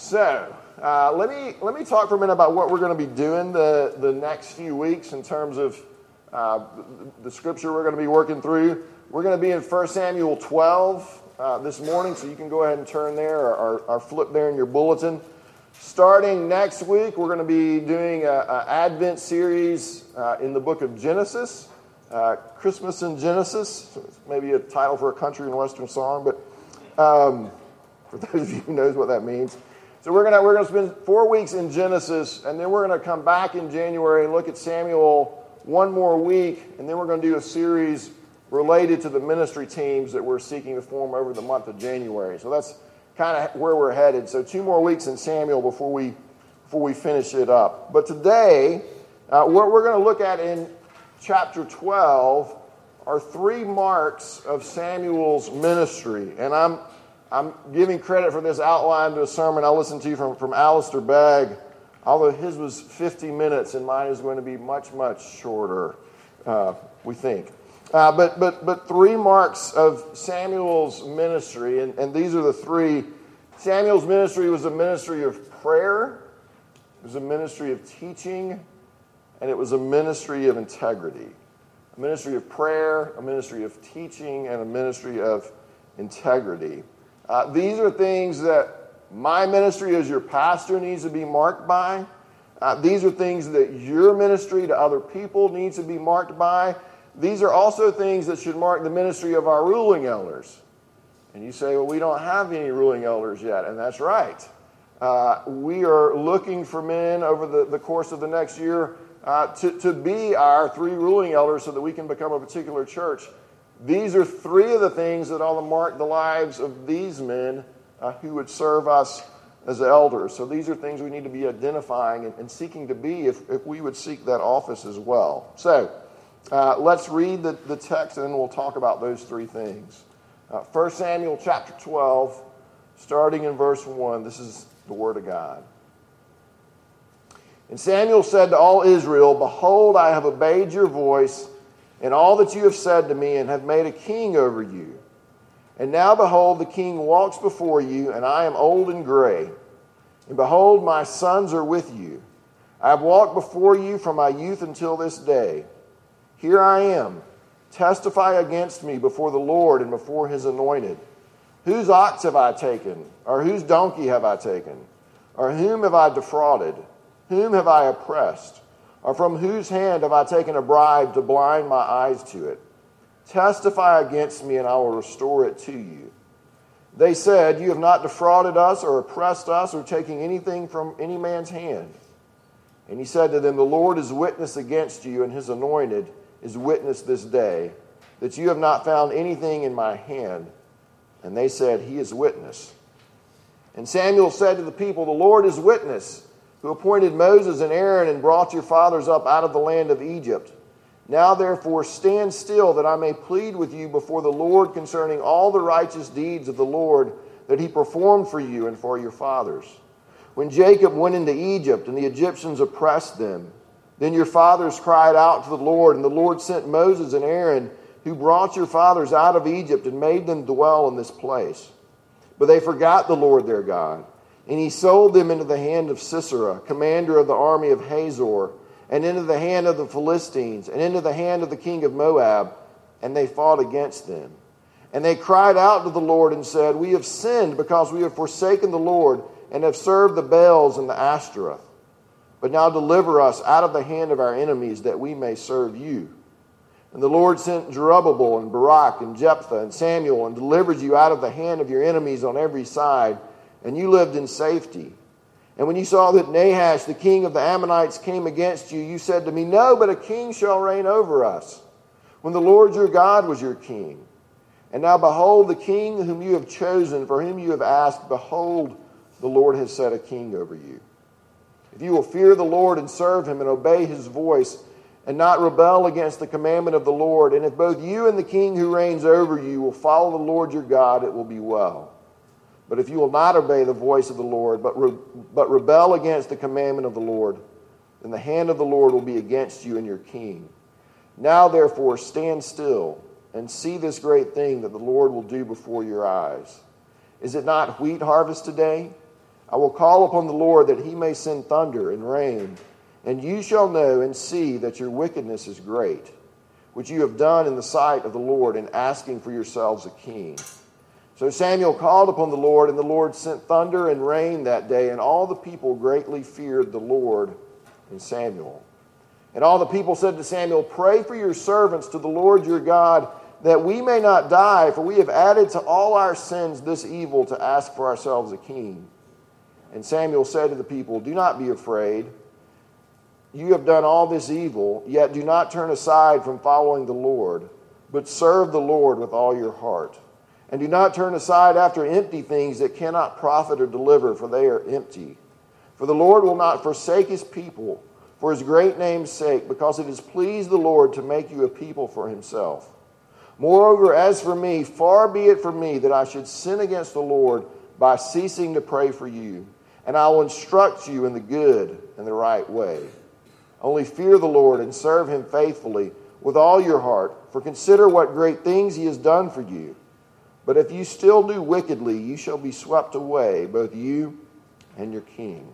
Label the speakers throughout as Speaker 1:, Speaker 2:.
Speaker 1: So, uh, let me let me talk for a minute about what we're going to be doing the the next few weeks in terms of uh, the, scripture we're going to be working through. We're going to be in 1 Samuel 12 uh, this morning, so you can go ahead and turn there or, or, or flip there in your bulletin. Starting next week, we're going to be doing an Advent series uh, in the book of Genesis. Uh, Christmas in Genesis, maybe a title for a country and western song, but um, for those of you who knows what that means. So we're gonna we're gonna spend four weeks in Genesis, and then we're gonna come back in January and look at Samuel one more week, and then we're gonna do a series related to the ministry teams that we're seeking to form over the month of January. So that's kind of where we're headed. So two more weeks in Samuel before we before we finish it up. But today, uh, what we're going to look at in chapter 12 are three marks of Samuel's ministry. And I'm, I'm giving credit for this outline to a sermon I listened to from, from Alistair Begg, although his was 50 minutes and mine is going to be much, much shorter, uh, we think. Uh, but, but, but three marks of Samuel's ministry, and, and these are the three. Samuel's ministry was a ministry of prayer, it was a ministry of teaching, and it was a ministry of integrity. A ministry of prayer, a ministry of teaching, and a ministry of integrity. Uh, these are things that my ministry as your pastor needs to be marked by. Uh, these are things that your ministry to other people needs to be marked by. These are also things that should mark the ministry of our ruling elders. And you say, well, we don't have any ruling elders yet. And that's right. Uh, we are looking for men over the, the course of the next year uh, to, to be our three ruling elders so that we can become a particular church. These are three of the things that ought to mark the lives of these men uh, who would serve us as elders. So these are things we need to be identifying and, and seeking to be if, if we would seek that office as well. So uh, let's read the, the text and then we'll talk about those three things. Uh, 1 Samuel chapter 12, starting in verse 1. This is the Word of God. And Samuel said to all Israel, Behold, I have obeyed your voice and all that you have said to me, and have made a king over you. And now, behold, the king walks before you, and I am old and gray. And behold, my sons are with you. I have walked before you from my youth until this day. Here I am. Testify against me before the Lord and before his anointed. Whose ox have I taken? Or whose donkey have I taken? Or whom have I defrauded? Whom have I oppressed? Or from whose hand have I taken a bribe to blind my eyes to it? Testify against me, and I will restore it to you. They said, You have not defrauded us or oppressed us or taken anything from any man's hand. And he said to them, The Lord is witness against you, and his anointed is witness this day, that you have not found anything in my hand. And they said, He is witness. And Samuel said to the people, The Lord is witness who appointed Moses and Aaron and brought your fathers up out of the land of Egypt. Now, therefore, stand still that I may plead with you before the Lord concerning all the righteous deeds of the Lord that he performed for you and for your fathers. When Jacob went into Egypt and the Egyptians oppressed them, then your fathers cried out to the Lord, and the Lord sent Moses and Aaron, who brought your fathers out of Egypt and made them dwell in this place. But they forgot the Lord their God and he sold them into the hand of Sisera, commander of the army of Hazor, and into the hand of the Philistines, and into the hand of the king of Moab, and they fought against them. And they cried out to the Lord and said, We have sinned because we have forsaken the Lord and have served the Baals and the Ashtoreth. But now deliver us out of the hand of our enemies that we may serve you. And the Lord sent Jerubbaal and Barak and Jephthah and Samuel and delivered you out of the hand of your enemies on every side and you lived in safety. And when you saw that Nahash, the king of the Ammonites, came against you, you said to me, No, but a king shall reign over us, when the Lord your God was your king. And now behold, the king whom you have chosen, for whom you have asked, behold, the Lord has set a king over you. If you will fear the Lord and serve him and obey his voice, and not rebel against the commandment of the Lord, and if both you and the king who reigns over you will follow the Lord your God, it will be well. But if you will not obey the voice of the Lord, but, re- but rebel against the commandment of the Lord, then the hand of the Lord will be against you and your king. Now, therefore, stand still and see this great thing that the Lord will do before your eyes. Is it not wheat harvest today? I will call upon the Lord that he may send thunder and rain, and you shall know and see that your wickedness is great, which you have done in the sight of the Lord in asking for yourselves a king. So Samuel called upon the Lord, and the Lord sent thunder and rain that day, and all the people greatly feared the Lord and Samuel. And all the people said to Samuel, Pray for your servants to the Lord your God, that we may not die, for we have added to all our sins this evil to ask for ourselves a king. And Samuel said to the people, Do not be afraid. You have done all this evil, yet do not turn aside from following the Lord, but serve the Lord with all your heart. And do not turn aside after empty things that cannot profit or deliver, for they are empty. For the Lord will not forsake his people for his great name's sake, because it has pleased the Lord to make you a people for himself. Moreover, as for me, far be it from me that I should sin against the Lord by ceasing to pray for you. And I will instruct you in the good and the right way. Only fear the Lord and serve him faithfully with all your heart, for consider what great things he has done for you. But if you still do wickedly, you shall be swept away, both you and your king.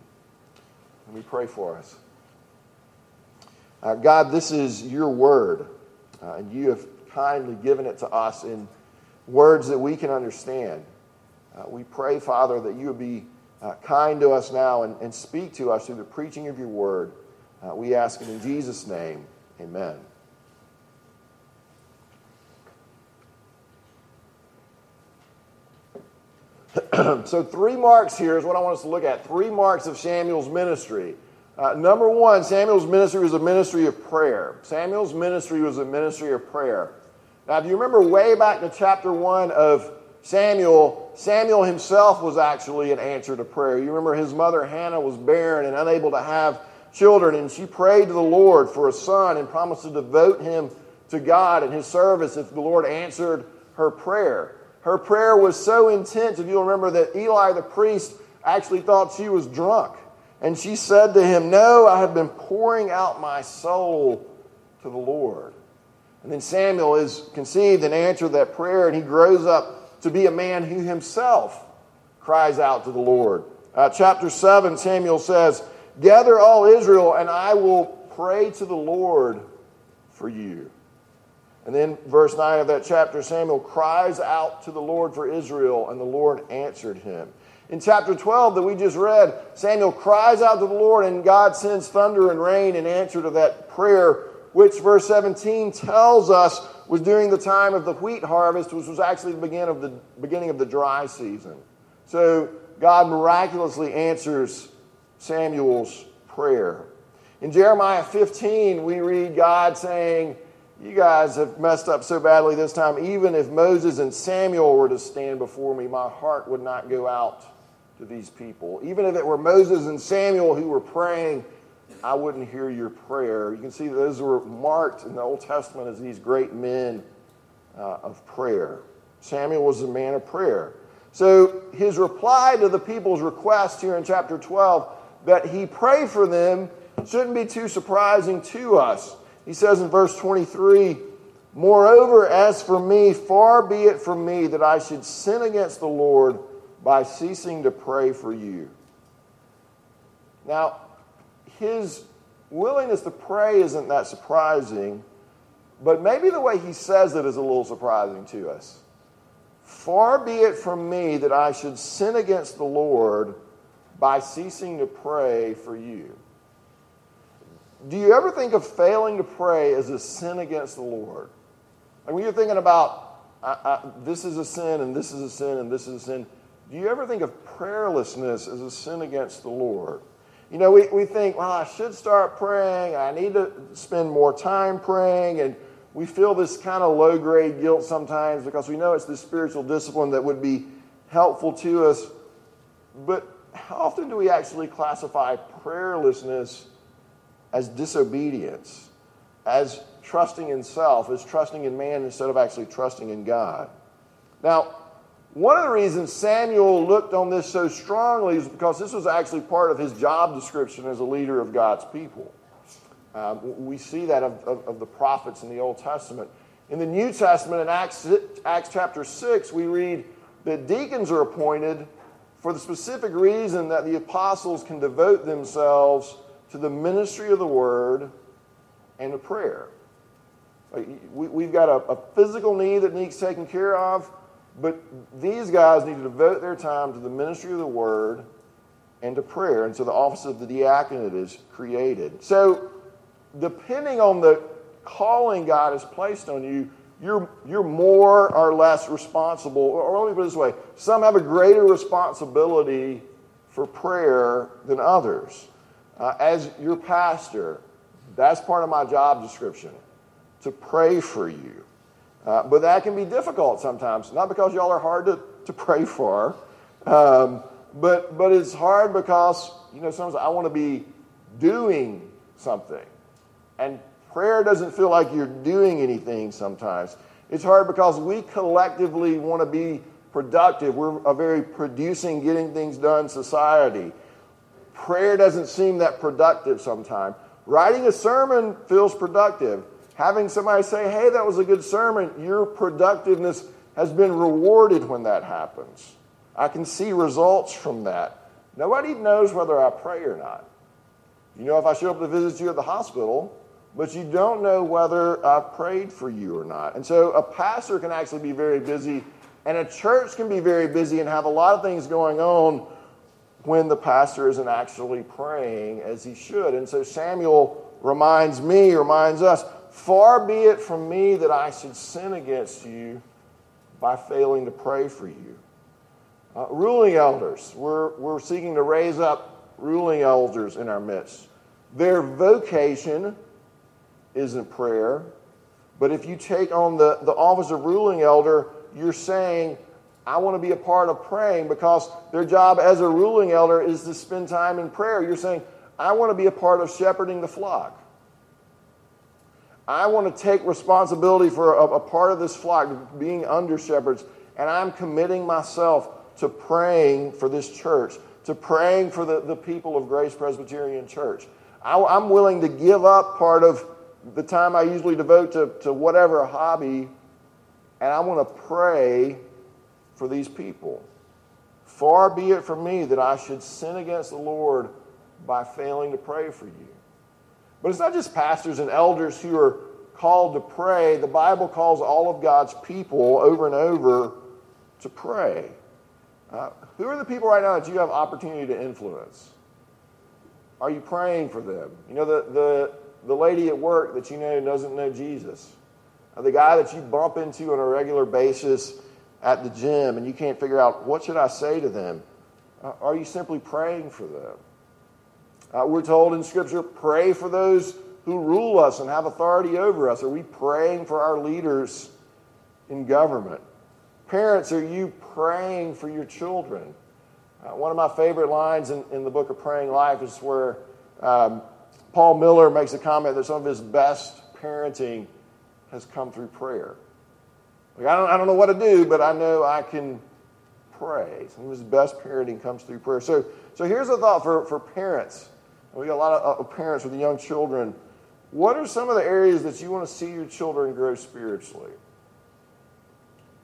Speaker 1: Let me pray for us. Uh, God, this is your word, uh, and you have kindly given it to us in words that we can understand. Uh, we pray, Father, that you would be uh, kind to us now and, and, speak to us through the preaching of your word. Uh, we ask it in Jesus' name. Amen. so, three marks here is what I want us to look at. Three marks of Samuel's ministry. Uh, number one, Samuel's ministry was a ministry of prayer. Samuel's ministry was a ministry of prayer. Now, if you remember way back to chapter one of Samuel, Samuel himself was actually an answer to prayer. You remember his mother Hannah was barren and unable to have children, and she prayed to the Lord for a son and promised to devote him to God and his service if the Lord answered her prayer. Her prayer was so intense, if you'll remember, that Eli the priest actually thought she was drunk. And she said to him, No, I have been pouring out my soul to the Lord. And then Samuel is conceived and answered that prayer, and he grows up to be a man who himself cries out to the Lord. Uh, chapter 7, Samuel says, Gather all Israel, and I will pray to the Lord for you. And then, verse 9 of that chapter, Samuel cries out to the Lord for Israel, and the Lord answered him. In chapter 12 that we just read, Samuel cries out to the Lord, and God sends thunder and rain in answer to that prayer, which verse 17 tells us was during the time of the wheat harvest, which was actually the beginning of the, beginning of the dry season. So God miraculously answers Samuel's prayer. In Jeremiah 15, we read God saying, You guys have messed up so badly this time. Even if Moses and Samuel were to stand before me, my heart would not go out to these people. Even if it were Moses and Samuel who were praying, I wouldn't hear your prayer. You can see those were marked in the Old Testament as these great men uh, of prayer. Samuel was a man of prayer. So his reply to the people's request here in chapter 12 that he pray for them shouldn't be too surprising to us. He says in verse 23 Moreover, as for me, far be it from me that I should sin against the Lord by ceasing to pray for you. Now, his willingness to pray isn't that surprising, but maybe the way he says it is a little surprising to us. Far be it from me that I should sin against the Lord by ceasing to pray for you. Do you ever think of failing to pray as a sin against the Lord? Like when you're thinking about, I, I, this is a sin, and this is a sin, and this is a sin, do you ever think of prayerlessness as a sin against the Lord? You know, we, we think, well, I should start praying. I need to spend more time praying. And we feel this kind of low grade guilt sometimes because we know it's the spiritual discipline that would be helpful to us. But how often do we actually classify prayerlessness as disobedience, as trusting in self, as trusting in man instead of actually trusting in God? Now, one of the reasons Samuel looked on this so strongly is because this was actually part of his job description as a leader of God's people. Um, we see that of, of, of, the prophets in the Old Testament. In the New Testament, in Acts, Acts chapter 6, we read that deacons are appointed for the specific reason that the apostles can devote themselves to the ministry of the word and to prayer. Uh, we've got a, a physical need that needs taken care of, but these guys need to devote their time to the ministry of the word and to prayer. And so the office of the diaconate is created. So, depending on the calling God has placed on you, you're, you're more or less responsible. Or let me put it this way some have a greater responsibility for prayer than others. Uh, as your pastor, that's part of my job description to pray for you. Uh, but that can be difficult sometimes, not because y'all are hard to, to pray for, um, but, but it's hard because, you know, sometimes I want to be doing something. And prayer doesn't feel like you're doing anything sometimes. It's hard because we collectively want to be productive. We're a very producing, getting things done society. Prayer doesn't seem that productive sometimes. Writing a sermon feels productive. Having somebody say, hey, that was a good sermon, your productiveness has been rewarded when that happens. I can see results from that. Nobody knows whether I pray or not. You know, if I show up to visit you at the hospital, but you don't know whether I prayed for you or not. And so a pastor can actually be very busy, and a church can be very busy and have a lot of things going on when the pastor isn't actually praying as he should. And so Samuel reminds me, reminds us, far be it from me that I should sin against you by failing to pray for you. Uh, ruling elders, we're, we're seeking to raise up ruling elders in our midst. Their vocation isn't prayer, but if you take on the, the office of ruling elder, you're saying, I want to be a part of praying because their job as a ruling elder is to spend time in prayer. You're saying, I want to be a part of shepherding the flock. I want to take responsibility for a, a part of this flock, being under shepherds, and I'm committing myself to praying for this church, to praying for the, the people of Grace Presbyterian Church. I, I'm willing to give up part of the time I usually devote to, to whatever hobby, and I want to pray for these people. Far be it from me that I should sin against the Lord by failing to pray for you. But it's not just pastors and elders who are called to pray. The Bible calls all of God's people over and over to pray. Uh, who are the people right now that you have opportunity to influence? Are you praying for them? You know, the, the, the lady at work that you know doesn't know Jesus, uh, the guy that you bump into on a regular basis at the gym and you can't figure out what should I say to them. Uh, are you simply praying for them? Uh, we're told in Scripture, pray for those who rule us and have authority over us. Are we praying for our leaders in government? Parents, are you praying for your children? Uh, one of my favorite lines in, in the book of Praying Life is where um, Paul Miller makes a comment that some of his best parenting has come through prayer. Like, I, don't, I don't know what to do, but I know I can pray. Some of his best parenting comes through prayer. So, so here's a thought for, for parents. We got a lot of uh, parents with young children. What are some of the areas that you want to see your children grow spiritually?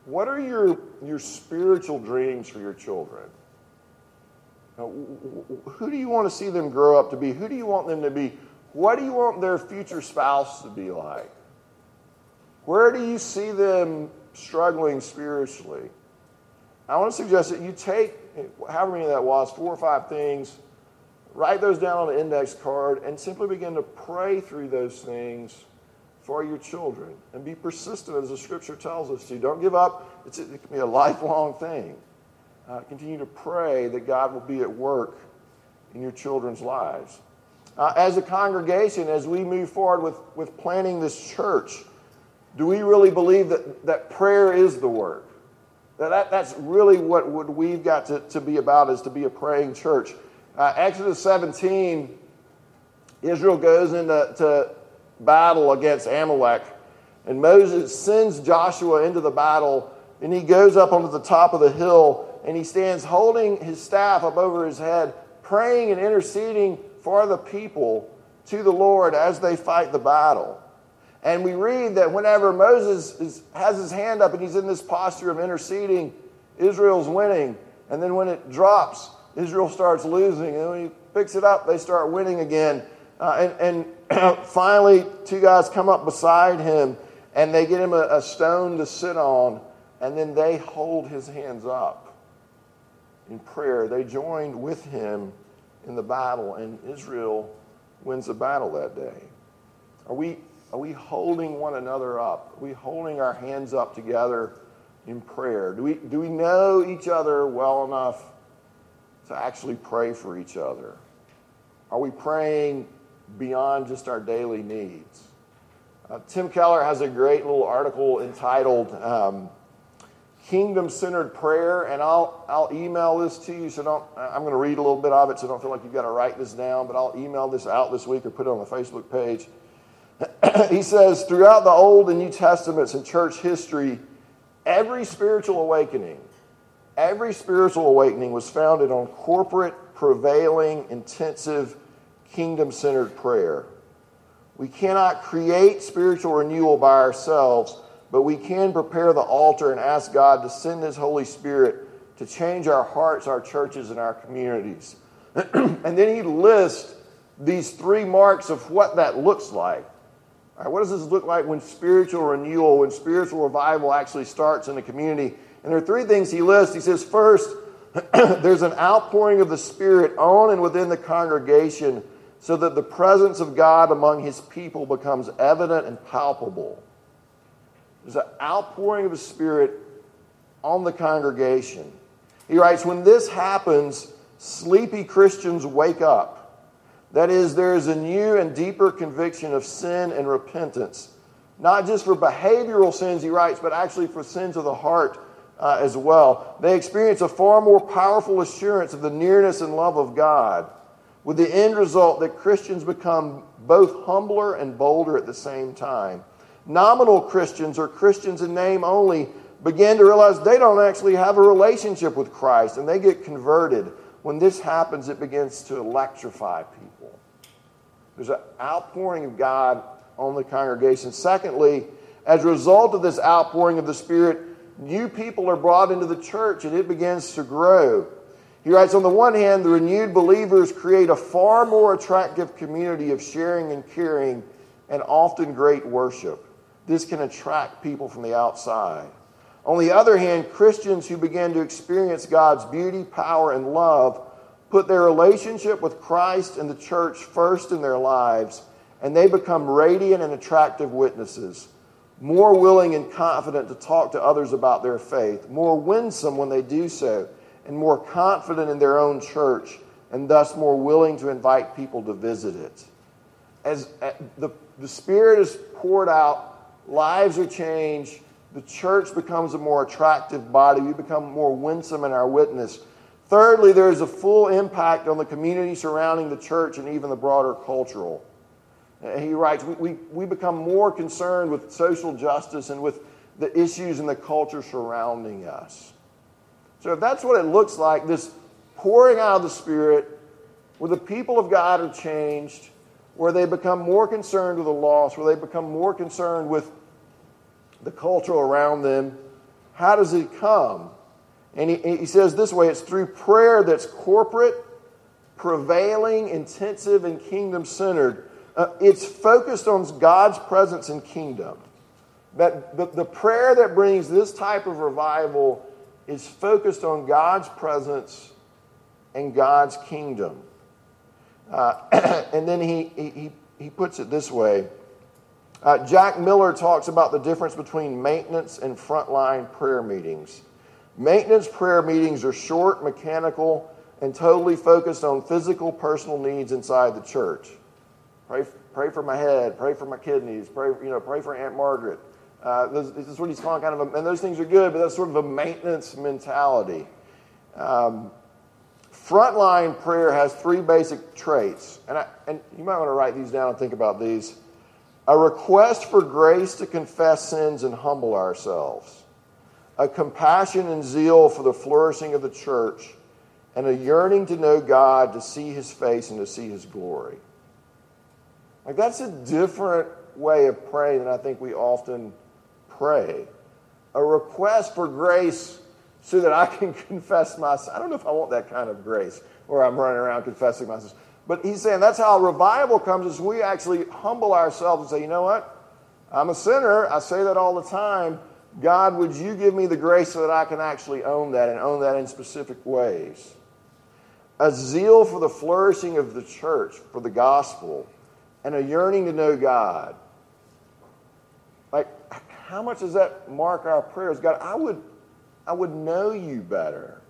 Speaker 1: What are your, your spiritual dreams for your children? Now, who do you want to see them grow up to be? Who do you want them to be? What do you want their future spouse to be like? Where do you see them struggling spiritually? I want to suggest that you take, however many that was, four or five things, write those down on an index card, and simply begin to pray through those things for your children. And be persistent as the scripture tells us to. Don't give up, it's, it can be a lifelong thing uh, continue to pray that God will be at work in your children's lives. Uh, as a congregation, as we move forward with, with planning this church, do we really believe that, that prayer is the work? That, that that's really what, what we've got to, to be about is to be a praying church. Uh, Exodus 17, Israel goes into to battle against Amalek, and Moses sends Joshua into the battle, and he goes up onto the top of the hill and he stands holding his staff up over his head, praying and interceding for the people to the Lord as they fight the battle. And we read that whenever Moses is, has his hand up and he's in this posture of interceding, Israel's winning. And then when it drops, Israel starts losing. And when he picks it up, they start winning again. Uh, and, and finally, two guys come up beside him and they get him a, a stone to sit on. And then they hold his hands up in prayer. They joined with him in the battle, and Israel wins the battle that day. Are we, are we holding one another up? Are we holding our hands up together in prayer? Do we, do we know each other well enough to actually pray for each other? Are we praying beyond just our daily needs? Uh, Tim Keller has a great little article entitled um, Kingdom Centered Prayer, and I'll, I'll email this to you. So don't, I'm going to read a little bit of it, so don't feel like you've got to write this down, but I'll email this out this week or put it on the Facebook page. he says, throughout the Old and New Testaments and church history, every spiritual awakening, every spiritual awakening was founded on corporate, prevailing, intensive, kingdom centered prayer. We cannot create spiritual renewal by ourselves, but we can prepare the altar and ask God to send His Holy Spirit to change our hearts, our churches, and our communities. and then He lists these three marks of what that looks like. Right, what does this look like when spiritual renewal, when spiritual revival actually starts in a community? And there are three things he lists. He says, first, there's an outpouring of the Spirit on and within the congregation so that the presence of God among his people becomes evident and palpable. There's an outpouring of the Spirit on the congregation. He writes, When this happens, sleepy Christians wake up. That is, there is a new and deeper conviction of sin and repentance, not just for behavioral sins, he writes, but actually for sins of the heart uh, as well. They experience a far more powerful assurance of the nearness and love of God, with the end result that Christians become both humbler and bolder at the same time. Nominal Christians or Christians in name only begin to realize they don't actually have a relationship with Christ and they get converted. When this happens, it begins to electrify people. There's an outpouring of God on the congregation. Secondly, as a result of this outpouring of the Spirit, new people are brought into the church and it begins to grow. He writes, on the one hand, the renewed believers create a far more attractive community of sharing and caring and often great worship. This can attract people from the outside. On the other hand, Christians who begin to experience God's beauty, power, and love put their relationship with Christ and the church first in their lives, and they become radiant and attractive witnesses, more willing and confident to talk to others about their faith, more winsome when they do so, and more confident in their own church, and thus more willing to invite people to visit it. As uh, the, the Spirit is poured out, lives are changed, the church becomes a more attractive body, we become more winsome in our witness Thirdly, there is a full impact on the community surrounding the church and even the broader cultural. Uh, he writes, we, we, we become more concerned with social justice and with the issues in the culture surrounding us. So, if that's what it looks like, this pouring out of the Spirit, where the people of God are changed, where they become more concerned with the lost, where they become more concerned with the culture around them, how does it come? And he, he says this way it's through prayer that's corporate, prevailing, intensive, and kingdom centered. Uh, it's focused on God's presence and kingdom. That the, the prayer that brings this type of revival is focused on God's presence and God's kingdom. Uh, and then he, he, he puts it this way uh, Jack Miller talks about the difference between maintenance and frontline prayer meetings. Maintenance prayer meetings are short, mechanical, and totally focused on physical, personal needs inside the church. Pray, pray for my head, pray for my kidneys, pray, you know, pray for Aunt Margaret. Uh, this, is what he's calling kind of, a, and those things are good, but that's sort of a maintenance mentality. Um, frontline prayer has three basic traits, and, I, and you might want to write these down and think about these. A request for grace to confess sins and humble ourselves a compassion and zeal for the flourishing of the church, and a yearning to know God, to see his face, and to see his glory. Like, that's a different way of praying than I think we often pray. A request for grace so that I can confess my. I don't know if I want that kind of grace where I'm running around confessing my sins. But he's saying that's how revival comes is we actually humble ourselves and say, you know what? I'm a sinner. I say that all the time. God, would you give me the grace so that I can actually own that and own that in specific ways? A zeal for the flourishing of the church, for the gospel, and a yearning to know God. Like, how much does that mark our prayers? God, I would, I would know you better.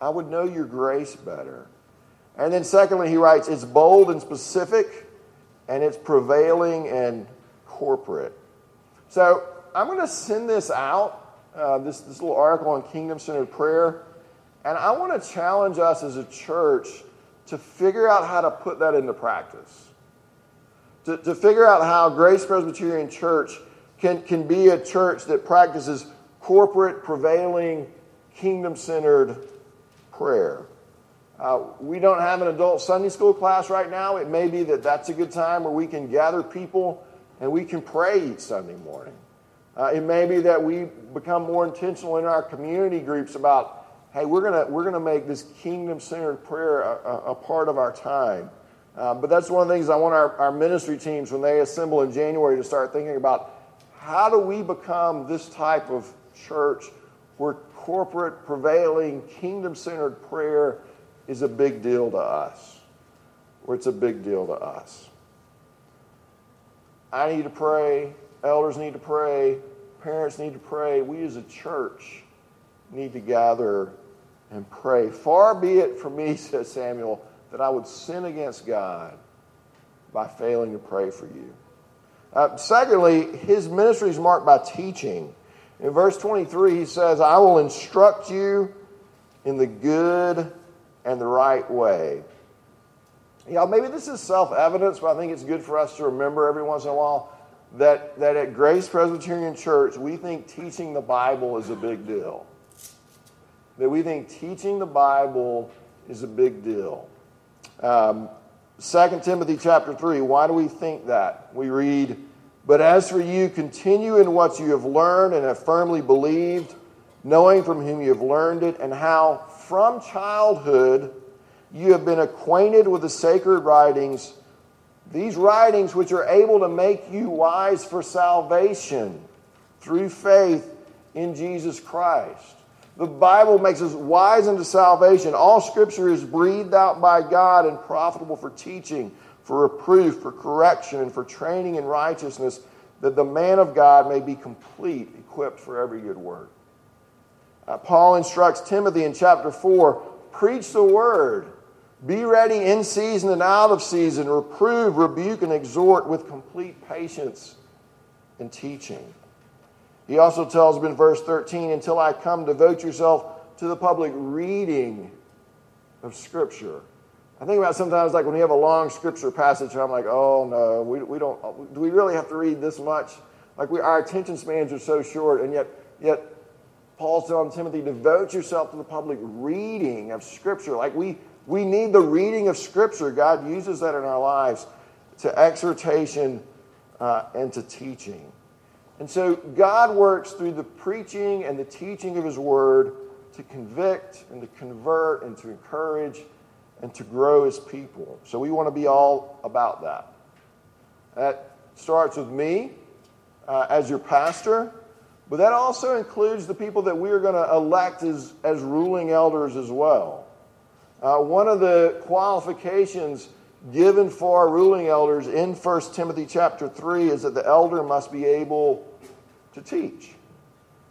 Speaker 1: I would know your grace better. And then, secondly, he writes, it's bold and specific, and it's prevailing and corporate. So, I'm going to send this out, uh, this, this little article on kingdom centered prayer, and I want to challenge us as a church to figure out how to put that into practice. To, to figure out how Grace Presbyterian Church can, can be a church that practices corporate, prevailing, kingdom centered prayer. Uh, we don't have an adult Sunday school class right now. It may be that that's a good time where we can gather people and we can pray each Sunday morning. Uh, it may be that we become more intentional in our community groups about, hey, we're going we're gonna make this kingdom centered prayer a, a, a, part of our time. Uh, but that's one of the things I want our, our ministry teams, when they assemble in January, to start thinking about how do we become this type of church where corporate, prevailing, kingdom centered prayer is a big deal to us? Where it's a big deal to us. I need to pray. Elders need to pray. Parents need to pray. We as a church need to gather and pray. Far be it from me, says Samuel, that I would sin against God by failing to pray for you. Uh, secondly, his ministry is marked by teaching. In verse 23, he says, I will instruct you in the good and the right way. You maybe this is self evidence, but I think it's good for us to remember every once in a while that, that at Grace Presbyterian Church, we think teaching the Bible is a big deal. That we think teaching the Bible is a big deal. Um, 2 Timothy chapter 3, why do we think that? We read, But as for you, continue in what you have learned and have firmly believed, knowing from whom you have learned it, and how from childhood you have been acquainted with the sacred writings these writings, which are able to make you wise for salvation through faith in Jesus Christ. The Bible makes us wise unto salvation. All scripture is breathed out by God and profitable for teaching, for reproof, for correction, and for training in righteousness, that the man of God may be complete, equipped for every good work. Uh, Paul instructs Timothy in chapter 4 preach the word be ready in season and out of season. Reprove, rebuke, and exhort with complete patience and teaching. He also tells him in verse 13, until I come, devote yourself to the public reading of Scripture. I think about sometimes like when we have a long scripture passage, I'm like, oh no, we, we don't, do we really have to read this much? Like we, our attention spans are so short, and yet, yet Paul's telling Timothy, devote yourself to the public reading of Scripture. Like we, we need the reading of Scripture. God uses that in our lives to exhortation uh, and to teaching. And so God works through the preaching and the teaching of His Word to convict and to convert and to encourage and to grow His people. So we want to be all about that. That starts with me uh, as your pastor, but that also includes the people that we are going to elect as, as ruling elders as well. Uh, one of the qualifications given for ruling elders in 1 Timothy chapter 3 is that the elder must be able to teach.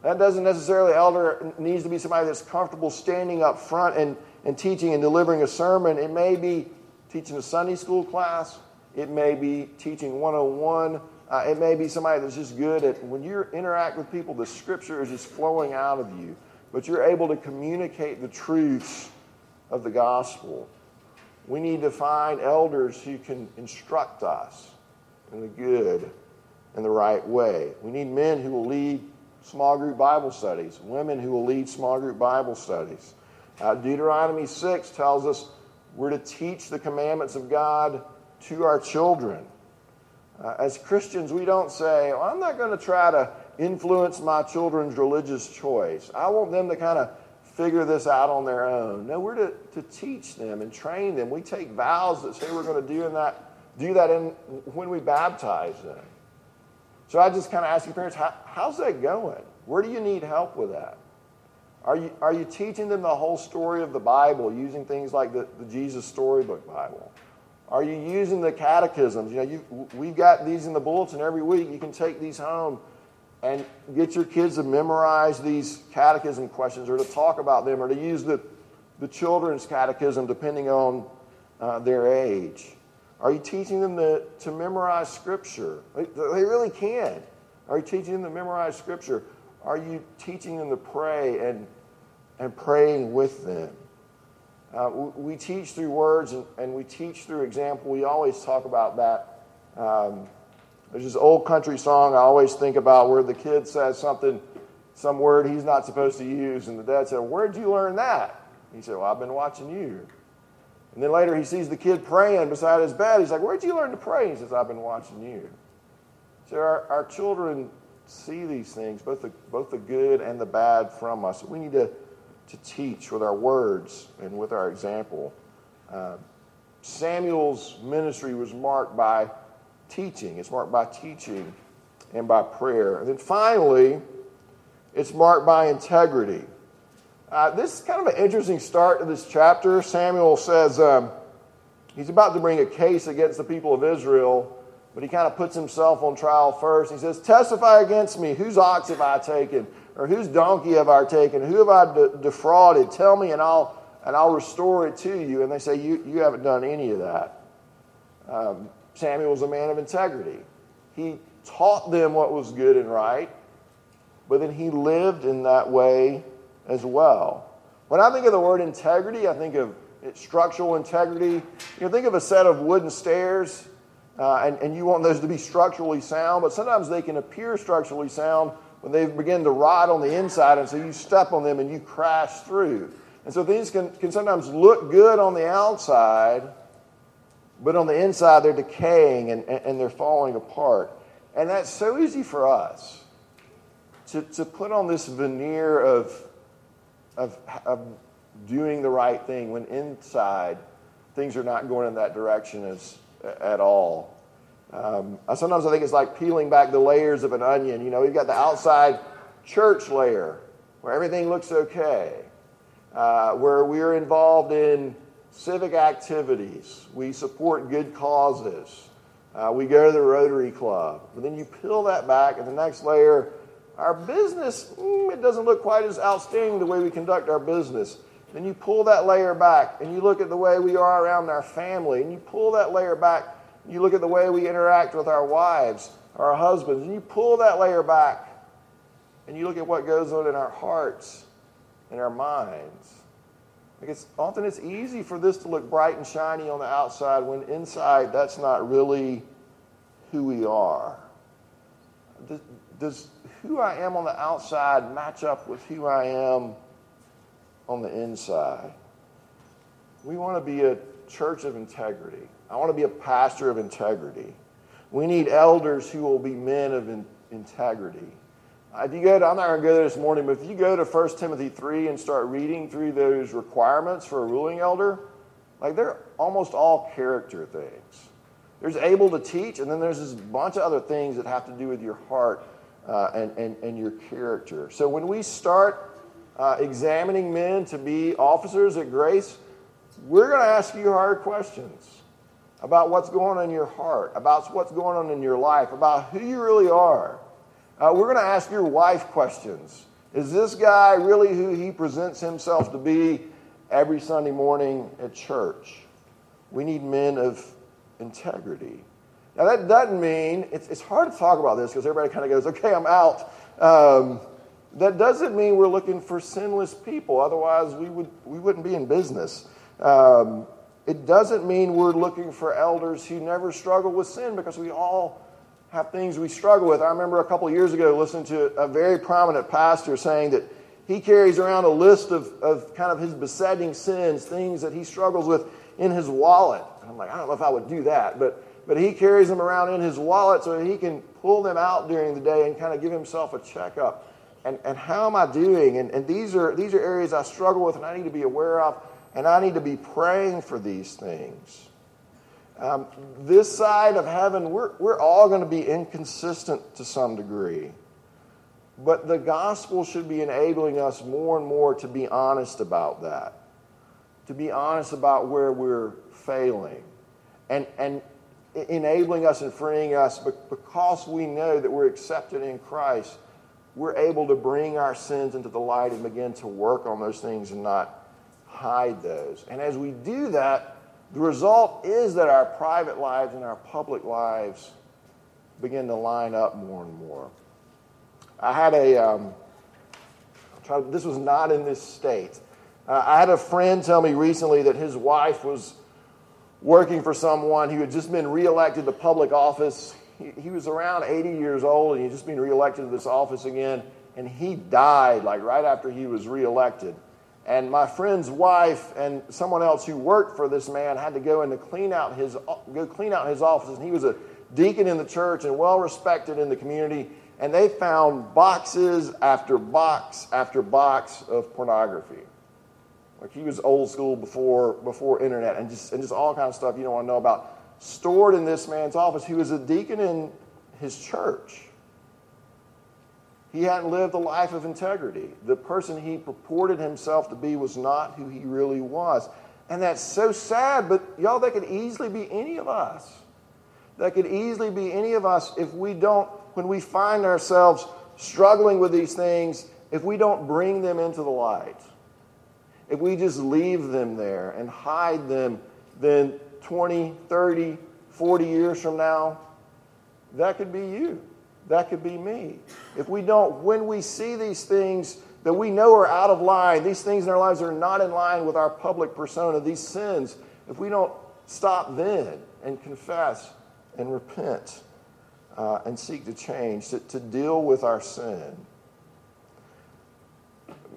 Speaker 1: That doesn't necessarily, elder needs to be somebody that's comfortable standing up front and, and teaching and delivering a sermon. It may be teaching a Sunday school class, it may be teaching 101. Uh, it may be somebody that's just good at when you interact with people, the scripture is just flowing out of you, but you're able to communicate the truths of the gospel. We need to find elders who can instruct us in the good and the right way. We need men who will lead small group Bible studies, women who will lead small group Bible studies. Uh, Deuteronomy 6 tells us we're to teach the commandments of God to our children. Uh, as Christians, we don't say, well, I'm not going to try to influence my children's religious choice. I want them to kind of figure this out on their own. No, we're to, to teach them and train them. We take vows that say we're going to do in that, do that in, when we baptize them. So I just kind of ask you parents, how, how's that going? Where do you need help with that? Are you, are you teaching them the whole story of the Bible using things like the, the Jesus Storybook Bible? Are you using the catechisms? You know, you, we've got these in the bulletin every week. You can take these home and get your kids to memorize these catechism questions or to talk about them or to use the, the children's catechism depending on uh, their age. Are you teaching them to, to memorize Scripture? They, really can. Are you teaching them to memorize Scripture? Are you teaching them to pray and, and praying with them? Uh, we, we, teach through words and, and, we teach through example. We always talk about that. Um, there's this old country song I always think about where the kid says something, some word he's not supposed to use, and the dad said, Where'd you learn that? He said, Well, I've been watching you. And then later he sees the kid praying beside his bed. He's like, Where'd you learn to pray? He says, I've been watching you. So our, our children see these things, both the, both the good and the bad from us. We need to, to teach with our words and with our example. Uh, Samuel's ministry was marked by teaching. It's marked by teaching and by prayer. And then finally, it's marked by integrity. Uh, this is kind of an interesting start to this chapter. Samuel says um, he's about to bring a case against the people of Israel, but he kind of puts himself on trial first. He says, Testify against me. Whose ox have I taken? Or whose donkey have I taken? Who have I de- defrauded? Tell me, and I'll, and I'll restore it to you. And they say, You, you haven't done any of that. Um, Samuel was a man of integrity. He taught them what was good and right, but then he lived in that way as well. When I think of the word integrity, I think of structural integrity. You know, think of a set of wooden stairs, uh, and, and you want those to be structurally sound, but sometimes they can appear structurally sound when they begin to rot on the inside, and so you step on them and you crash through. And so things can, can sometimes look good on the outside, but on the inside they're decaying and, and they're falling apart. And that's so easy for us to, to put on this veneer of of, of doing the right thing when inside things are not going in that direction as, at all. Um, sometimes I think it's like peeling back the layers of an onion. You know, you've got the outside church layer where everything looks okay, uh, where we're involved in civic activities, we support good causes, uh, we go to the Rotary Club. But then you peel that back, and the next layer our business, mm, it doesn't look quite as outstanding the way we conduct our business. Then you pull that layer back and you look at the way we are around our family, and you pull that layer back, you look at the way we interact with our wives, our husbands, and you pull that layer back and you look at what goes on in our hearts and our minds. Like it's, often it's easy for this to look bright and shiny on the outside when inside that's not really who we are. Does, does who I am on the outside match up with who I am on the inside? We want to be a church of integrity. I want to be a pastor of integrity. We need elders who will be men of in- integrity. If you go to, I'm not going to go there this morning, but if you go to 1 Timothy 3 and start reading through those requirements for a ruling elder, like they're almost all character things. There's able to teach, and then there's this bunch of other things that have to do with your heart uh, and, and, and your character. So when we start uh, examining men to be officers at Grace, we're going to ask you hard questions about what's going on in your heart, about what's going on in your life, about who you really are. Uh, we're going to ask your wife questions. Is this guy really who he presents himself to be every Sunday morning at church? We need men of integrity. Now, that doesn't mean, it's, it's hard to talk about this because everybody kind of goes, okay, I'm out. Um, that doesn't mean we're looking for sinless people. Otherwise, we, would, we wouldn't be in business. Um, it doesn't mean we're looking for elders who never struggle with sin because we all have things we struggle with. I remember a couple years ago listening to a very prominent pastor saying that he carries around a list of, of kind of his besetting sins, things that he struggles with in his wallet. And I'm like, I don't know if I would do that, but but he carries them around in his wallet so he can pull them out during the day and kind of give himself a checkup. and, and how am I doing? And, and these, are, these are areas I struggle with and I need to be aware of, and I need to be praying for these things. Um, this side of heaven, we're, we're all going to be inconsistent to some degree. But the gospel should be enabling us more and more to be honest about that, to be honest about where we're failing, and, and enabling us and freeing us because we know that we're accepted in Christ. We're able to bring our sins into the light and begin to work on those things and not hide those. And as we do that, the result is that our private lives and our public lives begin to line up more and more. I had a, um, this was not in this state. Uh, I had a friend tell me recently that his wife was working for someone who had just been reelected to public office. He, he was around 80 years old and he had just been reelected to this office again, and he died like right after he was reelected. And my friend's wife and someone else who worked for this man had to go in to clean out his go clean out his offices. And he was a deacon in the church and well respected in the community and they found boxes after box after box of pornography. Like he was old school before before internet and just and just all kinds of stuff you don't want to know about stored in this man's office. He was a deacon in his church. He hadn't lived a life of integrity. The person he purported himself to be was not who he really was. And that's so sad, but y'all, that could easily be any of us. That could easily be any of us if we don't when we find ourselves struggling with these things, if we don't bring them into the light, if we just leave them there and hide them, then 20, 30, 40 years from now, that could be you. That could be me. If we don't, when we see these things that we know are out of line, these things in our lives are not in line with our public persona, these sins, if we don't stop then and confess and repent, uh, and seek to change, to, to deal with our sin.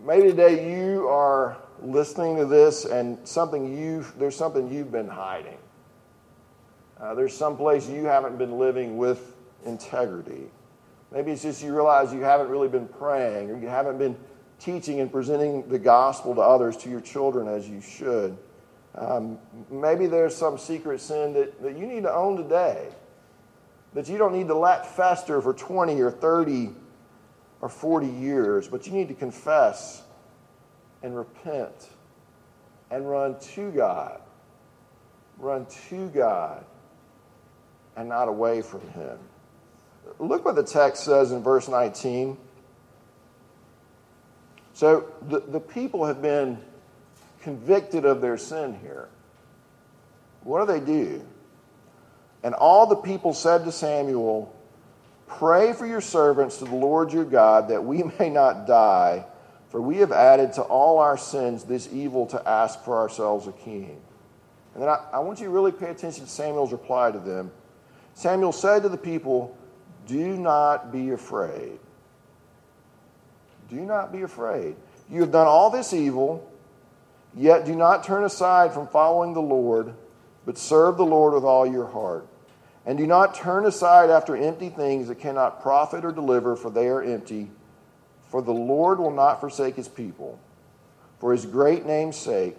Speaker 1: Maybe today you are listening to this and something you there's something you've been hiding. Uh, there's some place you haven't been living with integrity. Maybe it's just you realize you haven't really been praying or you haven't been teaching and presenting the gospel to others, to your children, as you should. Um, maybe there's some secret sin that, that you need to own today that you don't need to let fester for 20 or 30 or 40 years, but you need to confess and repent and run to God. Run to God and not away from Him. Look what the text says in verse 19. So the, the people have been convicted of their sin here. What do they do? And all the people said to Samuel, Pray for your servants to the Lord your God that we may not die, for we have added to all our sins this evil to ask for ourselves a king. And then I, I want you to really pay attention to Samuel's reply to them. Samuel said to the people, Do not be afraid. Do not be afraid. You have done all this evil, yet do not turn aside from following the Lord, but serve the Lord with all your heart. And do not turn aside after empty things that cannot profit or deliver, for they are empty. For the Lord will not forsake his people, for his great name's sake,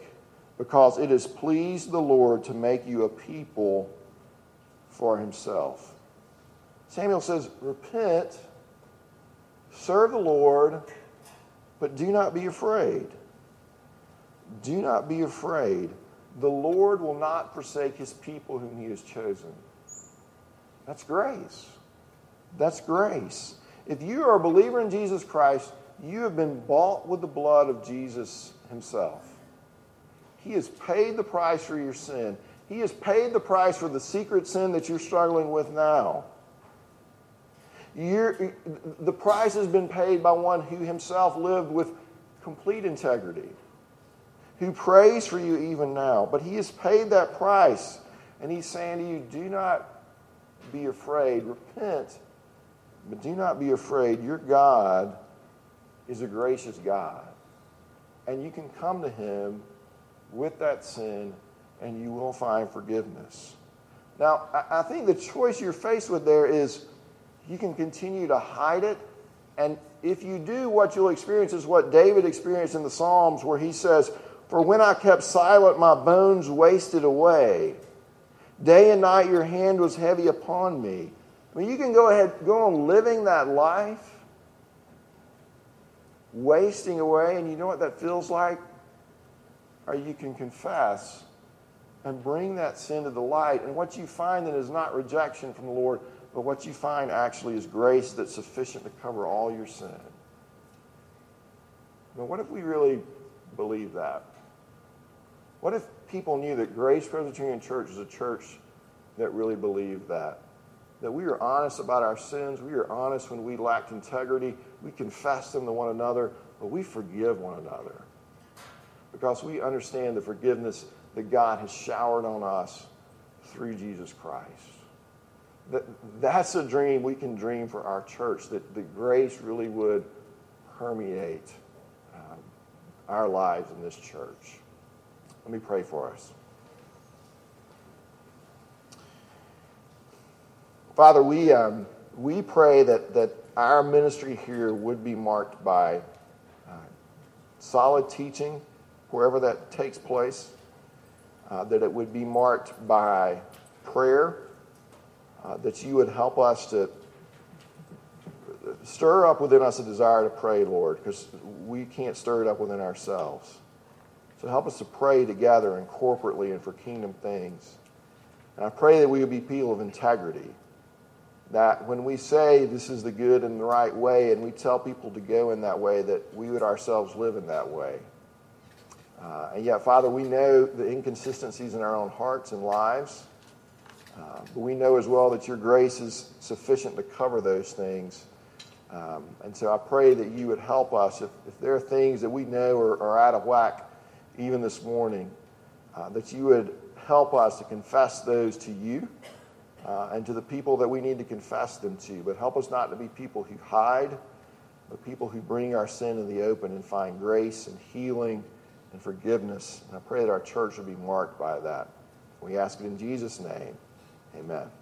Speaker 1: because it has pleased the Lord to make you a people for himself. Samuel says, Repent, serve the Lord, but do not be afraid. Do not be afraid. The Lord will not forsake his people whom he has chosen. That's grace. That's grace. If you are a believer in Jesus Christ, you have been bought with the blood of Jesus himself. He has paid the price for your sin. He has paid the price for the secret sin that you're struggling with now. You're, the price has been paid by one who himself lived with complete integrity, who prays for you even now. But he has paid that price. And he's saying to you, do not be afraid. Repent, but do not be afraid. Your God is a gracious God. And you can come to Him with that sin and you will find forgiveness. Now, I think the choice you're faced with there is you can continue to hide it and, if you do, what you'll experience is what David experienced in the Psalms, where he says, For when I kept silent, my bones wasted away. Day and night your hand was heavy upon me. I mean, you can go ahead, go on living that life, wasting away, and you know what that feels like? Or you can confess and bring that sin to the light. And what you find then is not rejection from the Lord, but what you find actually is grace that's sufficient to cover all your sin. But what if we really believe that? What if people knew that Grace Presbyterian Church is a church that really believed that? That we are honest about our sins, we are honest when we lacked integrity, we confess them to one another, but we forgive one another. Because we understand the forgiveness that God has showered on us through Jesus Christ. That, that's a dream we can dream for our church, that the grace really would permeate um, our lives in this church. Let me pray for us. Father, we, um, we pray that, that our ministry here would be marked by uh, solid teaching, wherever that takes place, uh, that it would be marked by prayer, uh, that you would help us to stir up within us a desire to pray, Lord, because we can't stir it up within ourselves. So help us to pray together and corporately and for kingdom things. And I pray that we would be people of integrity. That when we say this is the good and the right way, and we tell people to go in that way, that we would ourselves live in that way. Uh, and yet, Father, we know the inconsistencies in our own hearts and lives. Uh, but we know as well that your grace is sufficient to cover those things. Um, and so I pray that you would help us if, if there are things that we know are, are out of whack even this morning, uh, that you would help us to confess those to you uh, and to the people that we need to confess them to. But help us not to be people who hide, but people who bring our sin in the open and find grace and healing and forgiveness. And I pray that our church will be marked by that. We ask it in Jesus' name. Amen.